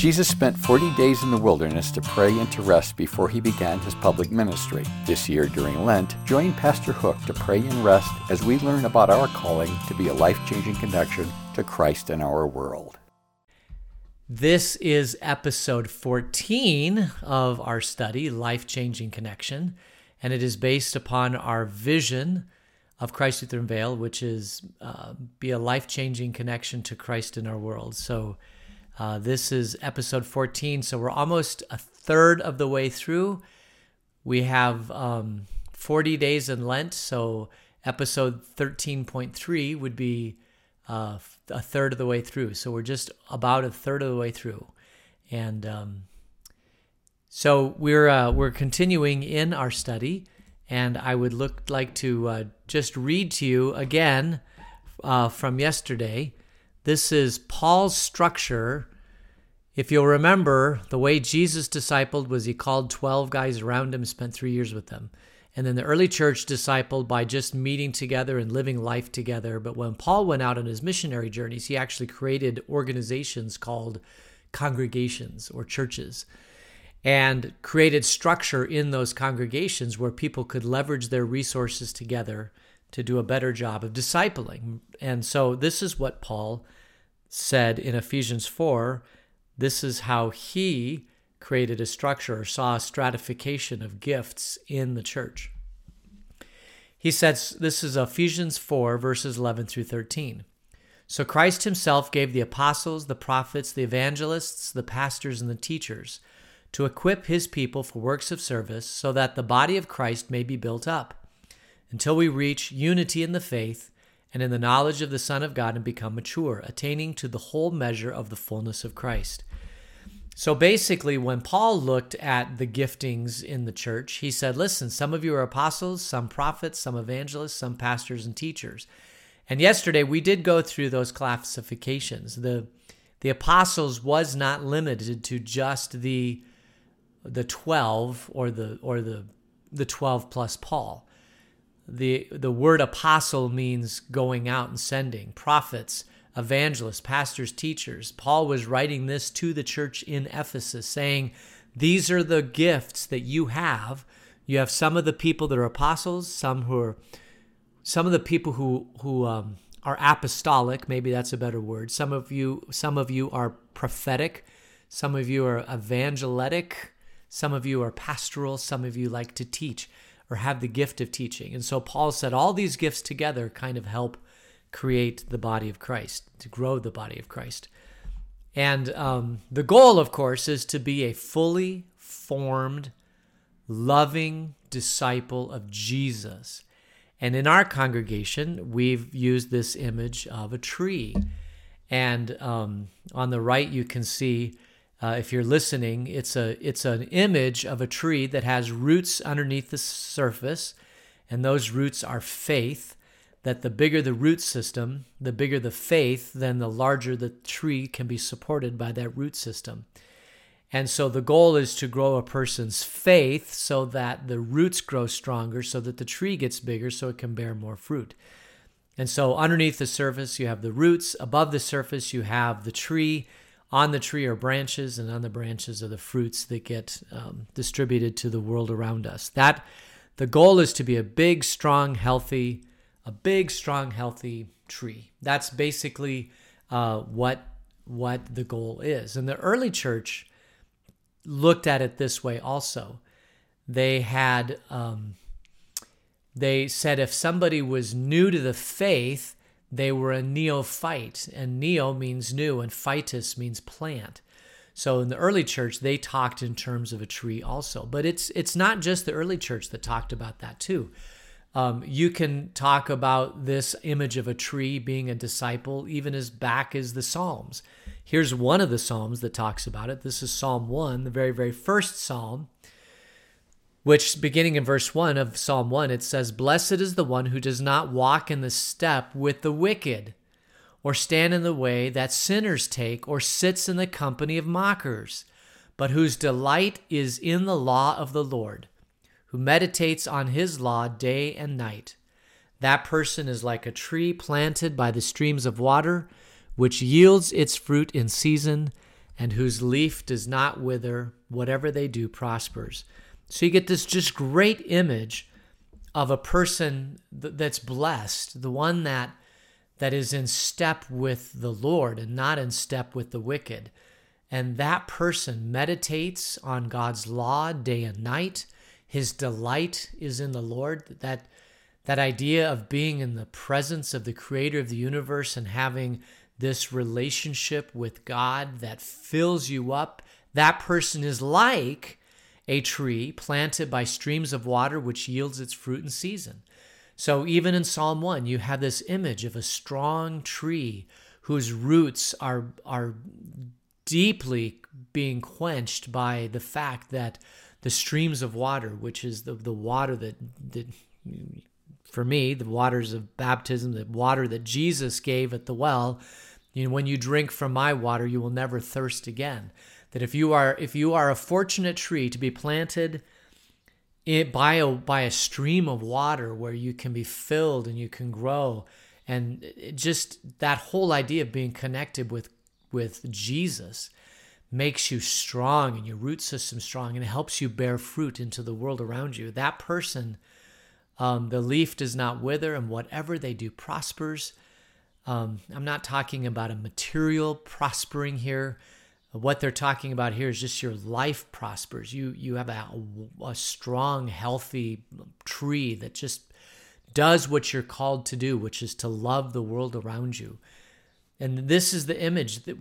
Jesus spent 40 days in the wilderness to pray and to rest before he began his public ministry. This year during Lent, join Pastor Hook to pray and rest as we learn about our calling to be a life changing connection to Christ in our world. This is episode 14 of our study, Life Changing Connection, and it is based upon our vision of Christ Lutheran Vail, which is uh, be a life changing connection to Christ in our world. So, uh, this is episode 14, so we're almost a third of the way through. We have um, 40 days in Lent, so episode 13.3 would be uh, a third of the way through. So we're just about a third of the way through, and um, so we're uh, we're continuing in our study, and I would look like to uh, just read to you again uh, from yesterday. This is Paul's structure if you'll remember, the way Jesus discipled was he called 12 guys around him, spent three years with them. And then the early church discipled by just meeting together and living life together. But when Paul went out on his missionary journeys, he actually created organizations called congregations or churches and created structure in those congregations where people could leverage their resources together to do a better job of discipling. And so this is what Paul said in Ephesians 4 this is how he created a structure or saw a stratification of gifts in the church. He says this is Ephesians 4, verses 11 through 13. So Christ himself gave the apostles, the prophets, the evangelists, the pastors, and the teachers to equip his people for works of service so that the body of Christ may be built up until we reach unity in the faith and in the knowledge of the Son of God and become mature, attaining to the whole measure of the fullness of Christ. So basically, when Paul looked at the giftings in the church, he said, Listen, some of you are apostles, some prophets, some evangelists, some pastors and teachers. And yesterday we did go through those classifications. The the apostles was not limited to just the the 12 or the or the the 12 plus Paul. The the word apostle means going out and sending. Prophets evangelists, pastors, teachers. Paul was writing this to the church in Ephesus, saying, These are the gifts that you have. You have some of the people that are apostles, some who are some of the people who who um, are apostolic, maybe that's a better word. Some of you, some of you are prophetic, some of you are evangelitic, some of you are pastoral, some of you like to teach or have the gift of teaching. And so Paul said all these gifts together kind of help create the body of Christ, to grow the body of Christ. And um, the goal, of course, is to be a fully formed, loving disciple of Jesus. And in our congregation, we've used this image of a tree. And um, on the right, you can see, uh, if you're listening, it's a it's an image of a tree that has roots underneath the surface, and those roots are faith that the bigger the root system, the bigger the faith, then the larger the tree can be supported by that root system. And so the goal is to grow a person's faith so that the roots grow stronger, so that the tree gets bigger, so it can bear more fruit. And so underneath the surface, you have the roots. Above the surface, you have the tree. On the tree are branches, and on the branches are the fruits that get um, distributed to the world around us. That the goal is to be a big, strong, healthy, a big, strong, healthy tree. That's basically uh, what what the goal is. And the early church looked at it this way also. They had um, they said if somebody was new to the faith, they were a neophyte, and neo means new, and phytus means plant. So in the early church, they talked in terms of a tree also. But it's it's not just the early church that talked about that too. Um, you can talk about this image of a tree being a disciple even as back as the Psalms. Here's one of the Psalms that talks about it. This is Psalm 1, the very, very first Psalm, which beginning in verse 1 of Psalm 1, it says, Blessed is the one who does not walk in the step with the wicked, or stand in the way that sinners take, or sits in the company of mockers, but whose delight is in the law of the Lord who meditates on his law day and night. That person is like a tree planted by the streams of water, which yields its fruit in season, and whose leaf does not wither. Whatever they do prospers. So you get this just great image of a person that's blessed, the one that that is in step with the Lord and not in step with the wicked. And that person meditates on God's law day and night. His delight is in the Lord. That that idea of being in the presence of the creator of the universe and having this relationship with God that fills you up, that person is like a tree planted by streams of water which yields its fruit in season. So even in Psalm 1, you have this image of a strong tree whose roots are, are deeply being quenched by the fact that the streams of water, which is the, the water that, that, for me, the waters of baptism, the water that Jesus gave at the well, you know, when you drink from my water, you will never thirst again. That if you are if you are a fortunate tree to be planted in, by a by a stream of water where you can be filled and you can grow, and just that whole idea of being connected with with Jesus makes you strong and your root system strong and it helps you bear fruit into the world around you. That person, um, the leaf does not wither, and whatever they do prospers. Um, I'm not talking about a material prospering here. What they're talking about here is just your life prospers. You you have a, a strong, healthy tree that just does what you're called to do, which is to love the world around you. And this is the image that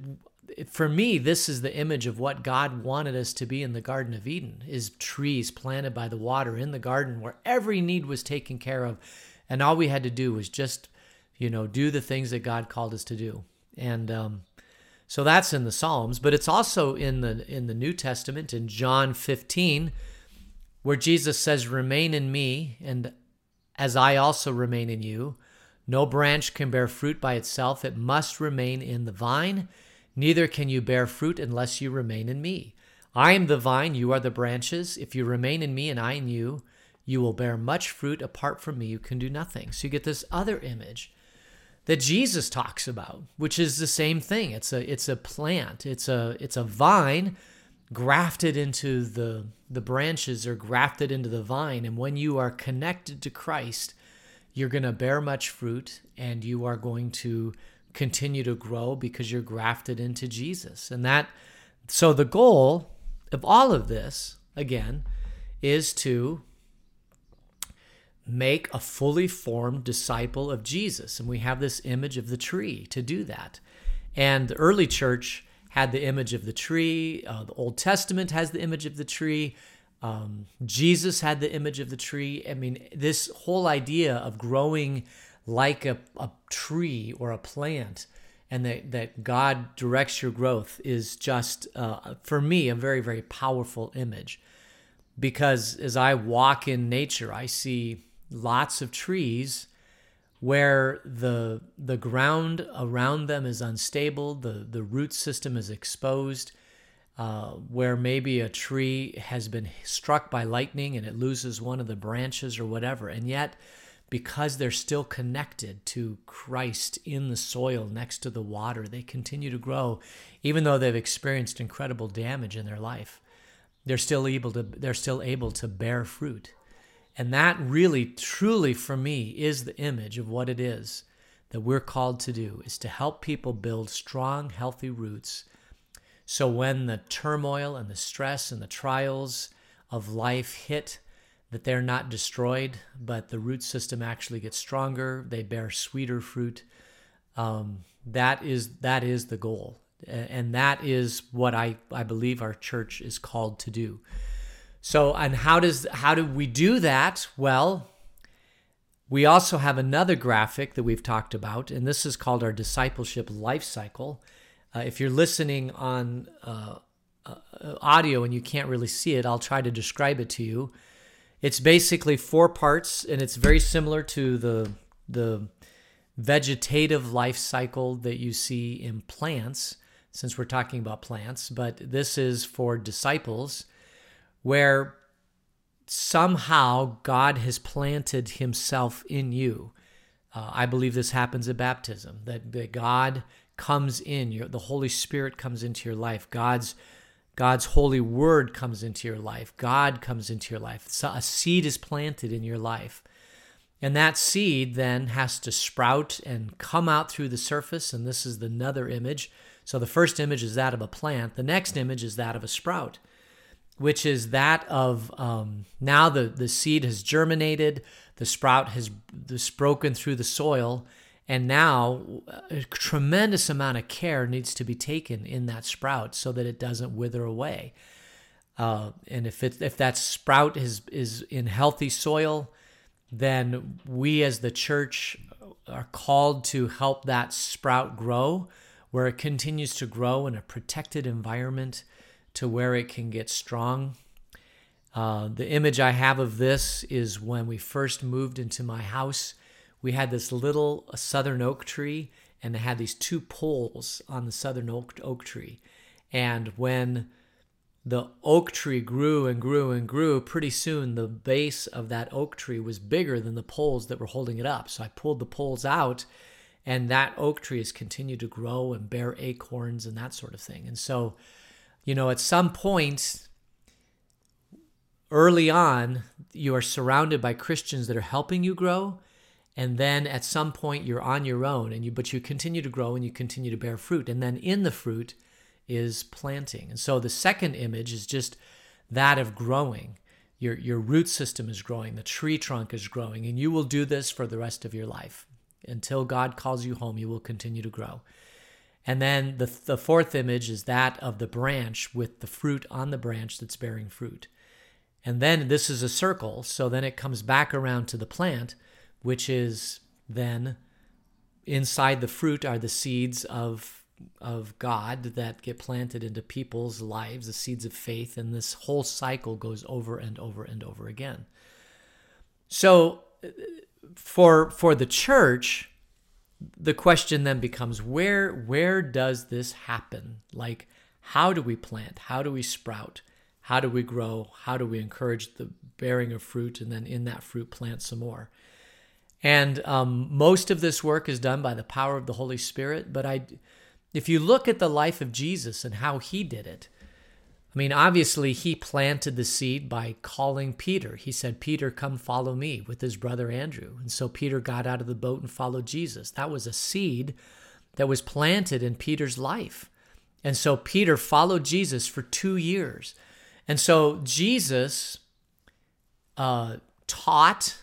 for me this is the image of what God wanted us to be in the garden of Eden is trees planted by the water in the garden where every need was taken care of and all we had to do was just you know, do the things that God called us to do. And um, so that's in the Psalms, but it's also in the in the New Testament in John 15 where Jesus says, "Remain in me and as I also remain in you. No branch can bear fruit by itself, it must remain in the vine. Neither can you bear fruit unless you remain in me. I am the vine, you are the branches. If you remain in me and I in you, you will bear much fruit. Apart from me, you can do nothing." So you get this other image that Jesus talks about, which is the same thing. It's a it's a plant. It's a it's a vine grafted into the the branches or grafted into the vine and when you are connected to Christ, you're going to bear much fruit and you are going to continue to grow because you're grafted into Jesus. And that so the goal of all of this again is to make a fully formed disciple of Jesus. And we have this image of the tree to do that. And the early church had the image of the tree, uh, the Old Testament has the image of the tree. Um, Jesus had the image of the tree. I mean, this whole idea of growing like a, a tree or a plant and that, that God directs your growth is just, uh, for me, a very, very powerful image. Because as I walk in nature, I see lots of trees where the the ground around them is unstable, the the root system is exposed, uh, where maybe a tree has been struck by lightning and it loses one of the branches or whatever, and yet because they're still connected to Christ in the soil next to the water, they continue to grow, even though they've experienced incredible damage in their life. They're still able to they're still able to bear fruit. And that really, truly, for me, is the image of what it is that we're called to do is to help people build strong, healthy roots. So when the turmoil and the stress and the trials of life hit, that they're not destroyed, but the root system actually gets stronger. They bear sweeter fruit. Um, that is that is the goal, and that is what I I believe our church is called to do. So, and how does how do we do that? Well, we also have another graphic that we've talked about, and this is called our discipleship life cycle. Uh, if you're listening on uh, uh, audio and you can't really see it, I'll try to describe it to you. It's basically four parts, and it's very similar to the the vegetative life cycle that you see in plants, since we're talking about plants. But this is for disciples where somehow God has planted himself in you. Uh, I believe this happens at baptism, that, that God comes in. Your, the Holy Spirit comes into your life. God's God's holy word comes into your life. God comes into your life. So a seed is planted in your life. And that seed then has to sprout and come out through the surface. And this is another image. So the first image is that of a plant. The next image is that of a sprout, which is that of um, now the, the seed has germinated, the sprout has, has broken through the soil, and now a tremendous amount of care needs to be taken in that sprout so that it doesn't wither away. Uh, and if it, if that sprout is is in healthy soil, then we as the church are called to help that sprout grow, where it continues to grow in a protected environment, to where it can get strong. Uh, the image I have of this is when we first moved into my house we had this little southern oak tree and it had these two poles on the southern oak, oak tree. And when the oak tree grew and grew and grew, pretty soon the base of that oak tree was bigger than the poles that were holding it up. So I pulled the poles out, and that oak tree has continued to grow and bear acorns and that sort of thing. And so, you know, at some point, early on, you are surrounded by Christians that are helping you grow and then at some point you're on your own and you but you continue to grow and you continue to bear fruit. And then in the fruit is planting. And so the second image is just that of growing. Your your root system is growing. The tree trunk is growing. And you will do this for the rest of your life. Until god calls you home you will continue to grow and then the, the fourth image is that of the branch with the fruit on the branch that's bearing fruit and then this is a circle so then it comes back around to the plant which is then inside the fruit are the seeds of of God that get planted into people's lives, the seeds of faith, and this whole cycle goes over and over and over again. So uh, for for the church, the question then becomes where where does this happen? Like how do we plant? How do we sprout? How do we grow? How do we encourage the bearing of fruit and then in that fruit plant some more? And um, most of this work is done by the power of the Holy Spirit. But I, if you look at the life of Jesus and how he did it, I mean, obviously, he planted the seed by calling Peter. He said, Peter, come follow me with his brother Andrew. And so Peter got out of the boat and followed Jesus. That was a seed that was planted in Peter's life. And so Peter followed Jesus for two years. And so Jesus uh, taught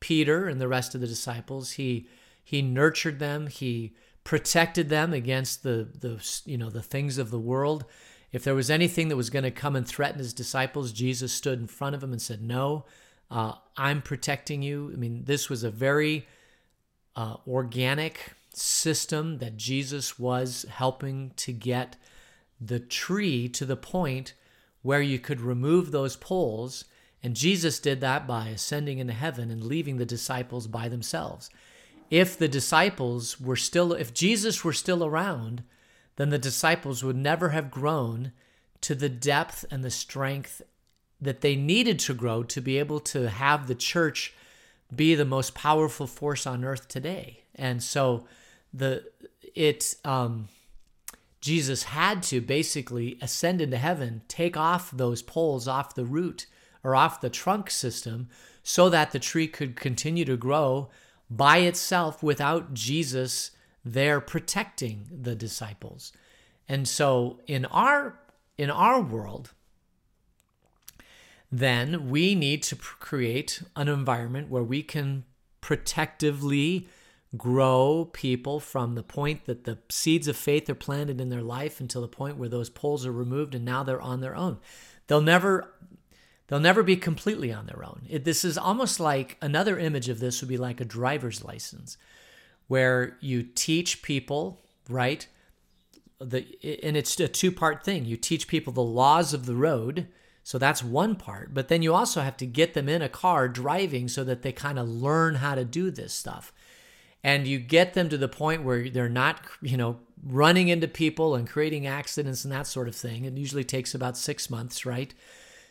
Peter and the rest of the disciples. He he nurtured them. He protected them against the the you know the things of the world. If there was anything that was going to come and threaten his disciples, Jesus stood in front of him and said, "No, uh, I'm protecting you." I mean, this was a very uh, organic system that Jesus was helping to get the tree to the point where you could remove those poles and Jesus did that by ascending into heaven and leaving the disciples by themselves. If the disciples were still, if Jesus were still around, then the disciples would never have grown to the depth and the strength that they needed to grow to be able to have the church be the most powerful force on earth today. And so the it um Jesus had to basically ascend into heaven, take off those poles off the root or off the trunk system so that the tree could continue to grow by itself without Jesus there protecting the disciples. And so in our in our world then we need to create an environment where we can protectively grow people from the point that the seeds of faith are planted in their life until the point where those poles are removed and now they're on their own. They'll never They'll never be completely on their own. It, this is almost like another image of this would be like a driver's license, where you teach people, right? The, and it's a two part thing. You teach people the laws of the road. So that's one part. But then you also have to get them in a car driving so that they kind of learn how to do this stuff. And you get them to the point where they're not, you know, running into people and creating accidents and that sort of thing. It usually takes about six months, right?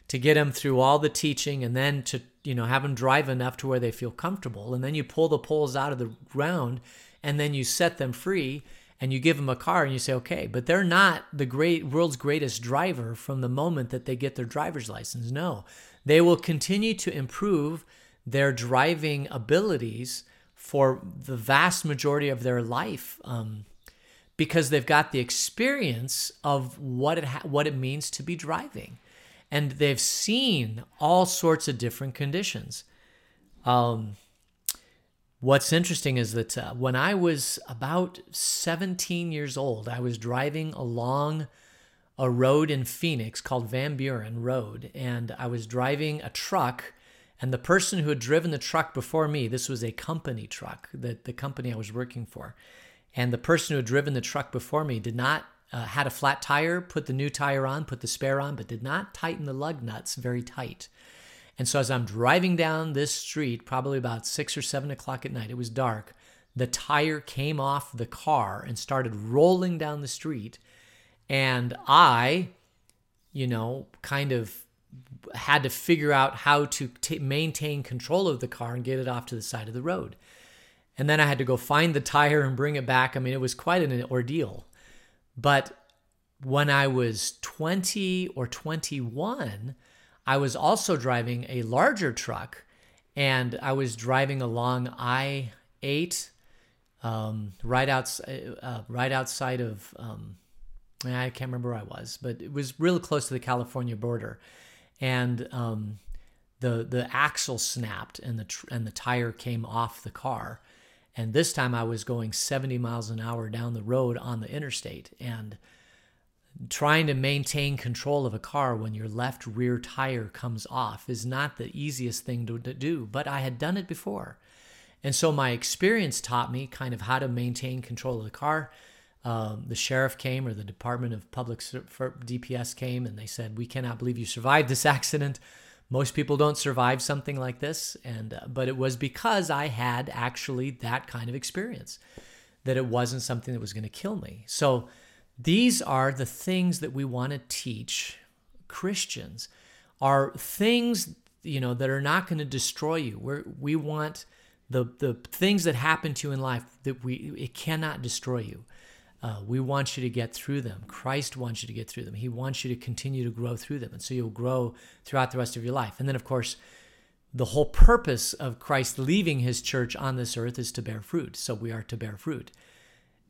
to get them through all the teaching and then to you know have them drive enough to where they feel comfortable and then you pull the poles out of the ground and then you set them free and you give them a car and you say, okay, but they're not the great world's greatest driver from the moment that they get their driver's license. No, they will continue to improve their driving abilities for the vast majority of their life um, because they've got the experience of what it ha- what it means to be driving, and they've seen all sorts of different conditions. Um, What's interesting is that uh, when I was about 17 years old, I was driving along a road in Phoenix called Van Buren Road, and I was driving a truck. And the person who had driven the truck before me, this was a company truck, that the company I was working for, and the person who had driven the truck before me did not uh, had a flat tire, put the new tire on, put the spare on, but did not tighten the lug nuts very tight. And so as I'm driving down this street, probably about six or seven o'clock at night, it was dark, the tire came off the car and started rolling down the street. And I, you know, kind of had to figure out how to t- maintain control of the car and get it off to the side of the road. And then I had to go find the tire and bring it back. I mean, it was quite an ordeal. But when I was 20 or 21, I was also driving a larger truck and I was driving along I 8 um, right, outside, uh, right outside of, um, I can't remember where I was, but it was real close to the California border. And um, the, the axle snapped and the, tr- and the tire came off the car. And this time I was going 70 miles an hour down the road on the interstate. And trying to maintain control of a car when your left rear tire comes off is not the easiest thing to, to, do, but I had done it before. And so my experience taught me kind of how to maintain control of the car. Um, the sheriff came, or the Department of Public DPS came, and they said, "We cannot believe you survived this accident. Most people don't survive something like this." And uh, but it was because I had actually that kind of experience, that it wasn't something that was going to kill me. So these are the things that we want to teach Christians are things you know that are not going to destroy you. we we want the the things that happen to you in life that we it cannot destroy you. Uh, we want you to get through them. Christ wants you to get through them. He wants you to continue to grow through them, and so you'll grow throughout the rest of your life. And then, of course, the whole purpose of Christ leaving His church on this earth is to bear fruit. So we are to bear fruit.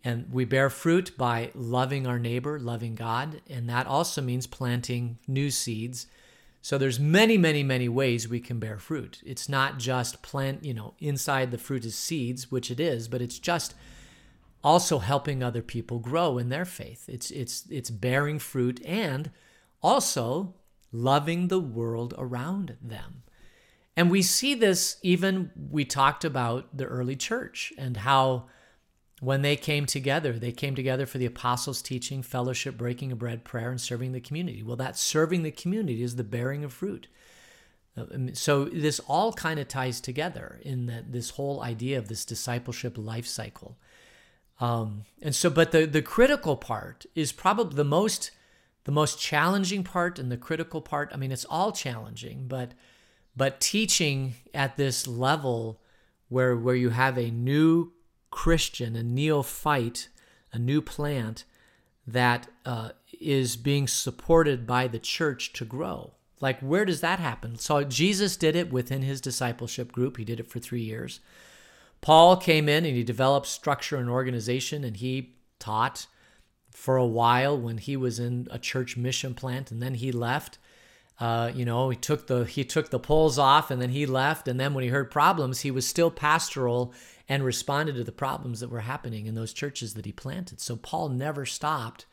And we bear fruit by loving our neighbor, loving God, and that also means planting new seeds. So there's many, many, many ways we can bear fruit. It's not just plant, you know, inside the fruit is seeds, which it is, but it's just also helping other people grow in their faith. It's it's it's bearing fruit and also loving the world around them. And we see this even we talked about the early church and how when they came together, they came together for the apostles' teaching, fellowship, breaking of bread, prayer, and serving the community. Well, that serving the community is the bearing of fruit. Uh, so this all kind of ties together in that this whole idea of this discipleship life cycle. Um, and so, but the the critical part is probably the most the most challenging part and the critical part. I mean, it's all challenging, but but teaching at this level where where you have a new Christian, a neophyte, a new plant that uh, is being supported by the church to grow. Like, where does that happen? So, Jesus did it within his discipleship group. He did it for three years. Paul came in and he developed structure and organization, and he taught for a while when he was in a church mission plant, and then he left. Uh, you know, he took the he took the poles off, and then he left. And then when he heard problems, he was still pastoral and responded to the problems that were happening in those churches that he planted. So Paul never stopped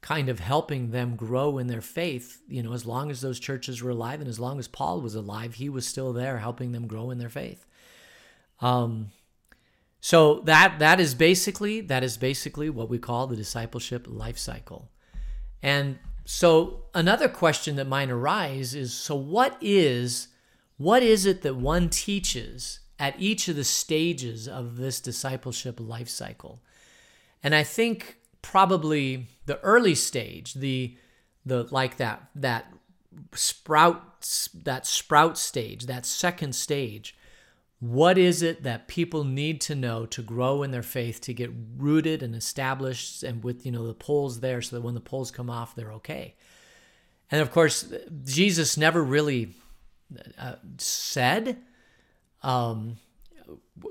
kind of helping them grow in their faith, you know, as long as those churches were alive and as long as Paul was alive, he was still there helping them grow in their faith. Um so that that is basically that is basically what we call the discipleship life cycle. And so another question that might arise is so what is what is it that one teaches at each of the stages of this discipleship life cycle. And I think probably the early stage, the the like that that sprout that sprout stage, that second stage, What is it that people need to know to grow in their faith, to get rooted and established, and with you know the poles there, so that when the poles come off, they're okay. And of course, Jesus never really uh, said. Um,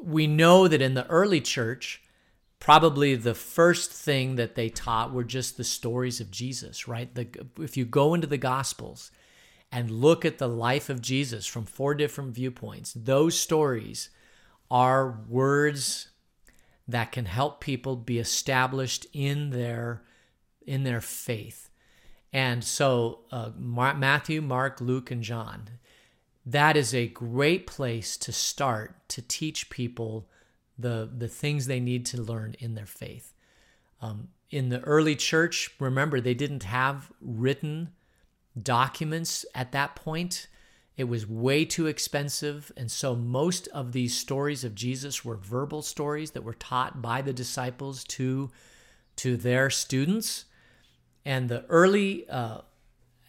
we know that in the early church, probably the first thing that they taught were just the stories of Jesus, right? The, if you go into the Gospels and look at the life of Jesus from four different viewpoints, those stories are words that can help people be established in their in their faith. And so uh, Matthew, Mark, Luke, and John, that is a great place to start to teach people the the things they need to learn in their faith. Um, in the early church, remember they didn't have written documents at that point. It was way too expensive, and so most of these stories of Jesus were verbal stories that were taught by the disciples to to their students. And the early uh,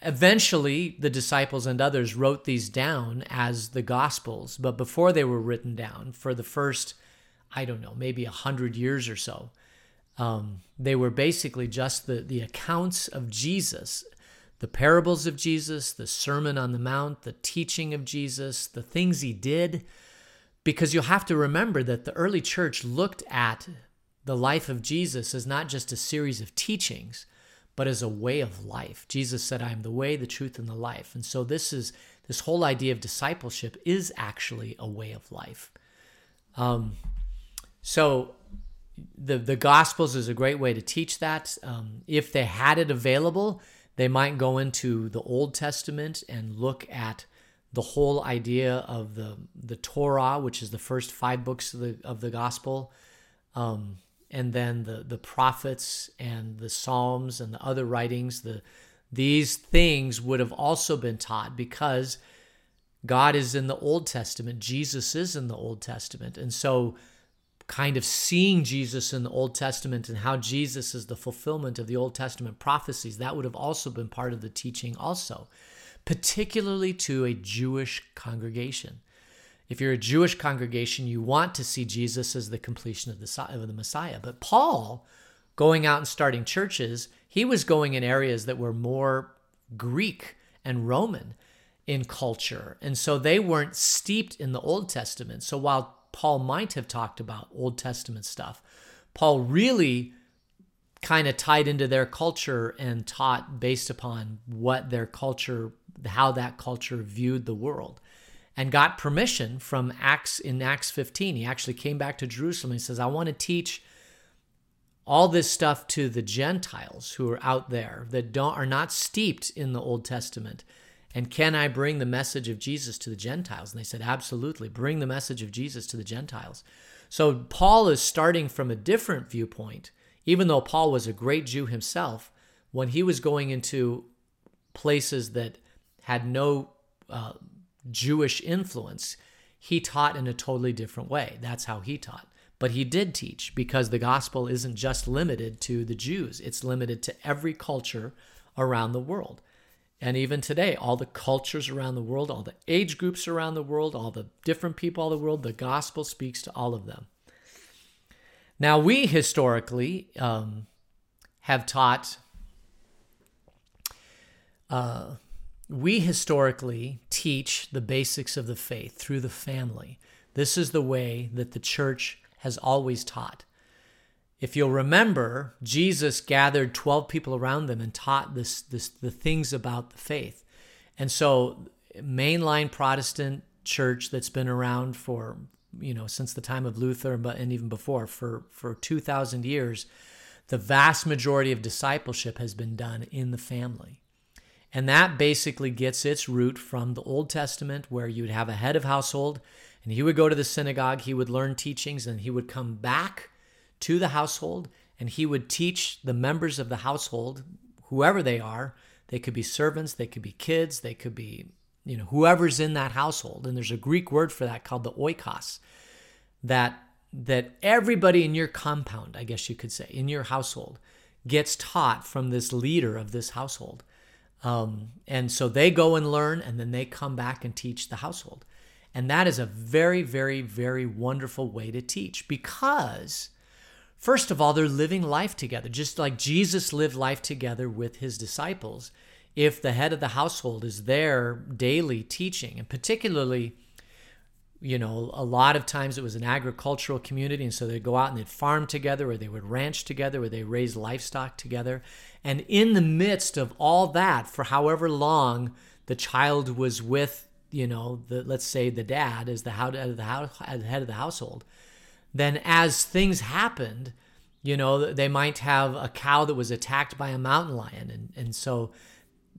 Eventually, the disciples and others wrote these down as the Gospels, but before they were written down, for the first I don't know, maybe a hundred years or so. Um, they were basically just the, the accounts of Jesus, the parables of Jesus, the Sermon on the Mount, the teaching of Jesus, the things he did. Because you'll have to remember that the early church looked at the life of Jesus as not just a series of teachings, but as a way of life. Jesus said, I am the way, the truth, and the life. And so this is this whole idea of discipleship is actually a way of life. Um, so the the Gospels is a great way to teach that. Um, if they had it available, they might go into the Old Testament and look at the whole idea of the the Torah, which is the first five books of the of the Gospel, um, and then the the prophets and the Psalms and the other writings. The these things would have also been taught because God is in the Old Testament, Jesus is in the Old Testament, and so kind of seeing Jesus in the Old Testament and how Jesus is the fulfillment of the Old Testament prophecies, that would have also been part of the teaching, also, particularly to a Jewish congregation. If you're a Jewish congregation, you want to see Jesus as the completion of the, of the Messiah. But Paul, going out and starting churches, he was going in areas that were more Greek and Roman in culture. And so they weren't steeped in the Old Testament. So while Paul might have talked about Old Testament stuff. Paul really kind of tied into their culture and taught based upon what their culture, how that culture viewed the world. And got permission from Acts in Acts 15. He actually came back to Jerusalem. He says, I want to teach all this stuff to the Gentiles who are out there that don't are not steeped in the Old Testament and can I bring the message of Jesus to the Gentiles? And they said, Absolutely, bring the message of Jesus to the Gentiles. So Paul is starting from a different viewpoint, even though Paul was a great Jew himself, when he was going into places that had no uh, Jewish influence, he taught in a totally different way. That's how he taught. But he did teach because the gospel isn't just limited to the Jews, it's limited to every culture around the world. And even today, all the cultures around the world, all the age groups around the world, all the different people all the world, the gospel speaks to all of them. Now, we historically um, have taught, uh, we historically teach the basics of the faith through the family. This is the way that the church has always taught. If you'll remember, Jesus gathered 12 people around them and taught this, this, the things about the faith. And so, mainline Protestant church that's been around for, you know, since the time of Luther but and even before for for 2000 years, the vast majority of discipleship has been done in the family. And that basically gets its root from the Old Testament where you'd have a head of household and he would go to the synagogue, he would learn teachings and he would come back to the household and he would teach the members of the household, whoever they are, they could be servants, they could be kids, they could be, you know, whoever's in that household. And there's a Greek word for that called the oikos, that that everybody in your compound, I guess you could say, in your household, gets taught from this leader of this household. Um, and so they go and learn, and then they come back and teach the household. And that is a very, very, very wonderful way to teach because, first of all, they're living life together, just like Jesus lived life together with his disciples. If the head of the household is there daily teaching, and particularly, you know, a lot of times it was an agricultural community, and so they'd go out and they'd farm together, or they would ranch together, or they raise livestock together. And in the midst of all that, for however long the child was with you know, the let's say the dad is the head of the head of the household, then as things happened, you know, they might have a cow that was attacked by a mountain lion, and and so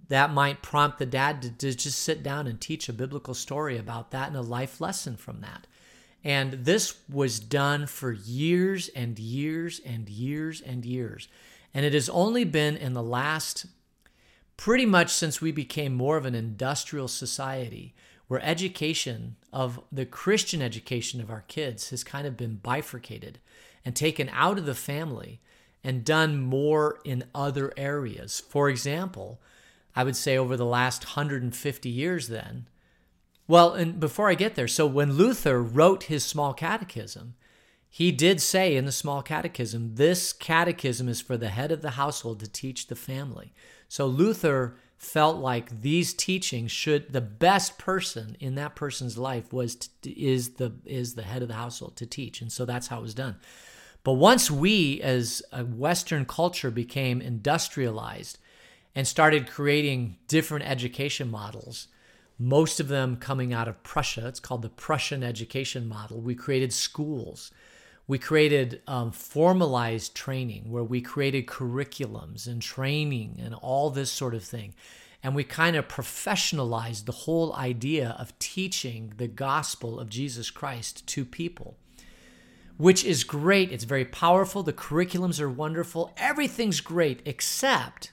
that might prompt the dad to, to just sit down and teach a biblical story about that and a life lesson from that. And this was done for years and years and years and years. And it has only been in the last pretty much since we became more of an industrial society where education of the Christian education of our kids has kind of been bifurcated and taken out of the family and done more in other areas. For example, I would say over the last 150 years, then, well, and before I get there, so when Luther wrote his small catechism, he did say in the small catechism, this catechism is for the head of the household to teach the family. So Luther felt like these teachings should the best person in that person's life was to, is the is the head of the household to teach, and so that's how it was done. But once we, as a Western culture, became industrialized and started creating different education models, most of them coming out of Prussia, it's called the Prussian education model. We created schools we created um, formalized training where we created curriculums and training and all this sort of thing. And we kind of professionalized the whole idea of teaching the gospel of Jesus Christ to people, which is great. It's very powerful. The curriculums are wonderful. Everything's great, except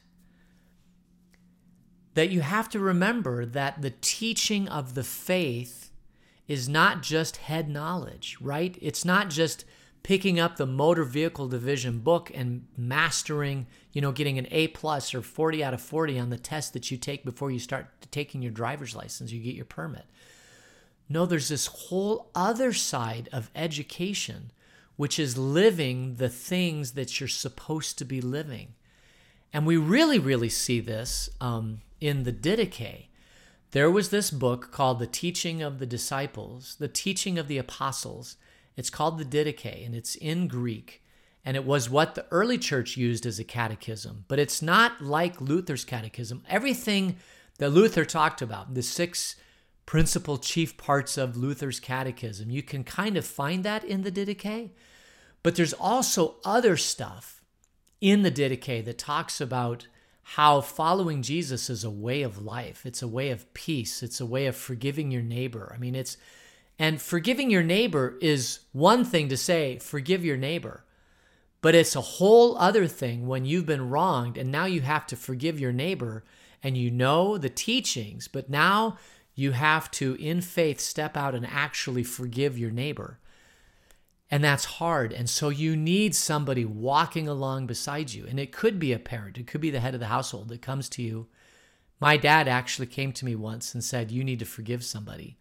that you have to remember that the teaching of the faith is not just head knowledge, right? It's not just picking up the motor vehicle division book and mastering, you know, getting an A plus or 40 out of 40 on the test that you take before you start taking your driver's license, you get your permit. No, there's this whole other side of education, which is living the things that you're supposed to be living. And we really, really see this um, in the Didache. There was this book called The Teaching of the Disciples, The Teaching of the Apostles it's called the Didache, and it's in Greek. And it was what the early church used as a catechism. But it's not like Luther's catechism. Everything that Luther talked about, the six principal chief parts of Luther's catechism, you can kind of find that in the Didache. But there's also other stuff in the Didache that talks about how following Jesus is a way of life. It's a way of peace. It's a way of forgiving your neighbor. I mean, it's and forgiving your neighbor is one thing to say, forgive your neighbor. But it's a whole other thing when you've been wronged and now you have to forgive your neighbor and you know the teachings, but now you have to, in faith, step out and actually forgive your neighbor. And that's hard. And so you need somebody walking along beside you. And it could be a parent, it could be the head of the household that comes to you. My dad actually came to me once and said, You need to forgive somebody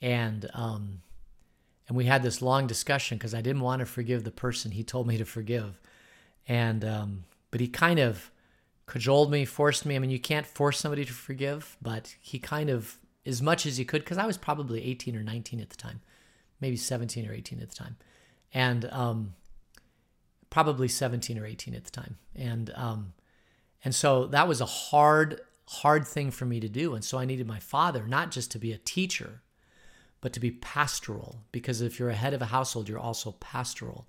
and um, and we had this long discussion because I didn't want to forgive the person he told me to forgive, and um, but he kind of cajoled me, forced me. I mean, you can't force somebody to forgive, but he kind of as much as he could because I was probably 18 or 19 at the time, maybe 17 or 18 at the time, and um, probably 17 or 18 at the time, and um, and so that was a hard hard thing for me to do, and so I needed my father not just to be a teacher but to be pastoral. Because if you're a head of a household, you're also pastoral.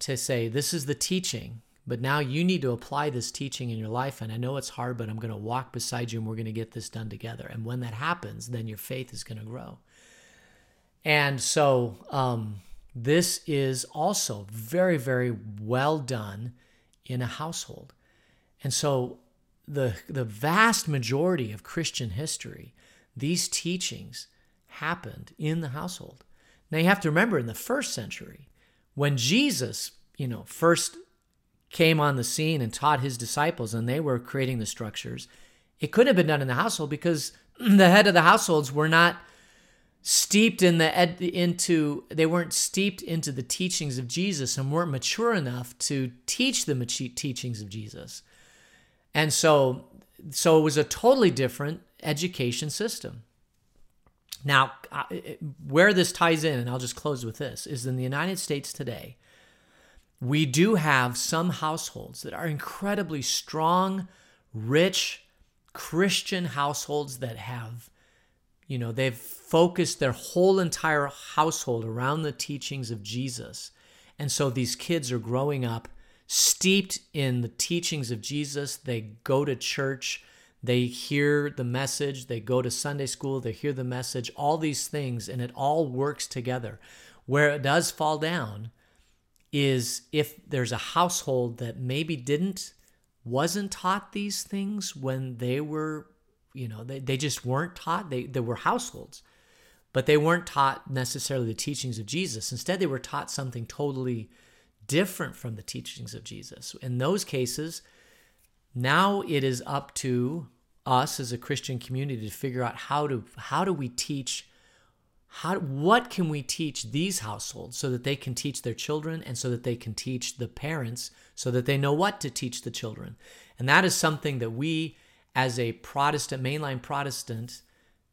To say, this is the teaching, but now you need to apply this teaching in your life. And I know it's hard, but I'm going to walk beside you and we're going to get this done together. And when that happens, then your faith is going to grow. And so, um, this is also very, very well done in a household. And so, the, the vast majority of Christian history, these teachings, happened in the household. Now you have to remember in the first century, when Jesus, you know, first came on the scene and taught his disciples and they were creating the structures, it couldn't have been done in the household because the head of the households were not steeped in the ed, into they weren't steeped into the teachings of Jesus and weren't mature enough to teach the teachings of Jesus. And so so it was a totally different education system. Now, where this ties in, and I'll just close with this, is in the United States today, we do have some households that are incredibly strong, rich, Christian households that have you know, they've focused their whole entire household around the teachings of Jesus. And so these kids are growing up steeped in the teachings of Jesus. They go to church, they hear the message, they go to Sunday school, they hear the message, all these things, and it all works together. Where it does fall down is if there's a household that maybe didn't, wasn't taught these things when they were you know they, they just weren't taught they, they were households. But they weren't taught necessarily the teachings of jesus. Instead they were taught something totally different from the teachings of jesus. In those cases now it is up to us as a christian community to figure out how to how do we teach how what can we teach these households so that they can teach their children and so that they can teach the parents so that they know what to teach the children and that is something that we as a Protestant, mainline Protestant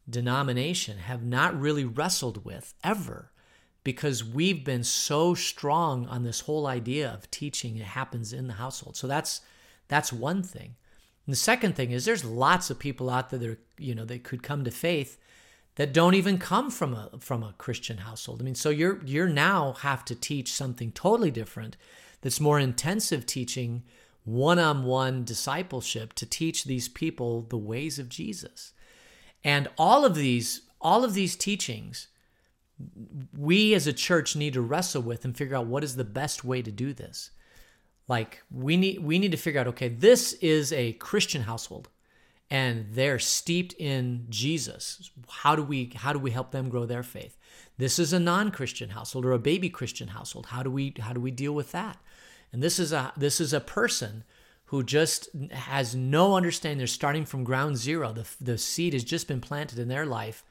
denomination, have not really wrestled with ever because we've been so strong on this whole idea of teaching it happens in the household. So that's that's one thing. And the second thing is there's lots of people out there that are, you know, that could come to faith that don't even come from a from a Christian household. I mean, so you're you're now have to teach something totally different that's more intensive teaching one on one discipleship to teach these people the ways of Jesus. And all of these, all of these teachings, we as a church need to wrestle with and figure out what is the best way to do this. Like we need we need to figure out okay, this is a Christian household and they're steeped in Jesus. How do we how do we help them grow their faith? This is a non-Christian household or a baby Christian household. How do we how do we deal with that? And this is a this is a person who just has no understanding. They're starting from ground zero. The, the seed has just been planted in their life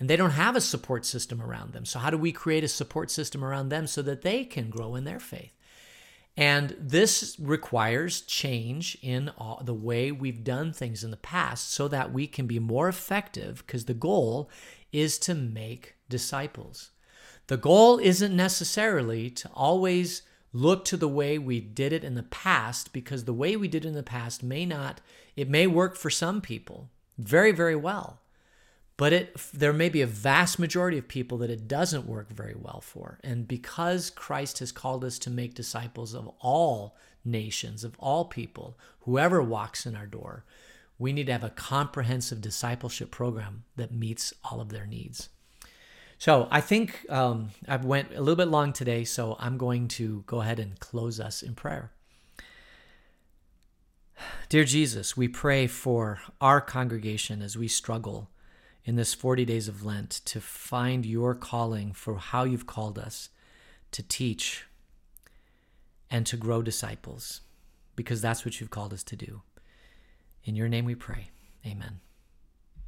and they don't have a support system around them. So, how do we create a support system around them so that they can grow in their faith? And this requires change in all, the way we've done things in the past so that we can be more effective because the goal is to make disciples. The goal isn't necessarily to always look to the way we did it in the past because the way we did it in the past may not it may work for some people very very well but it there may be a vast majority of people that it doesn't work very well for and because Christ has called us to make disciples of all nations of all people whoever walks in our door we need to have a comprehensive discipleship program that meets all of their needs so I think um, I went a little bit long today, so I'm going to go ahead and close us in prayer. Dear Jesus, we pray for our congregation as we struggle in this 40 days of Lent to find your calling for how you've called us to teach and to grow disciples, because that's what you've called us to do. In your name we pray. Amen.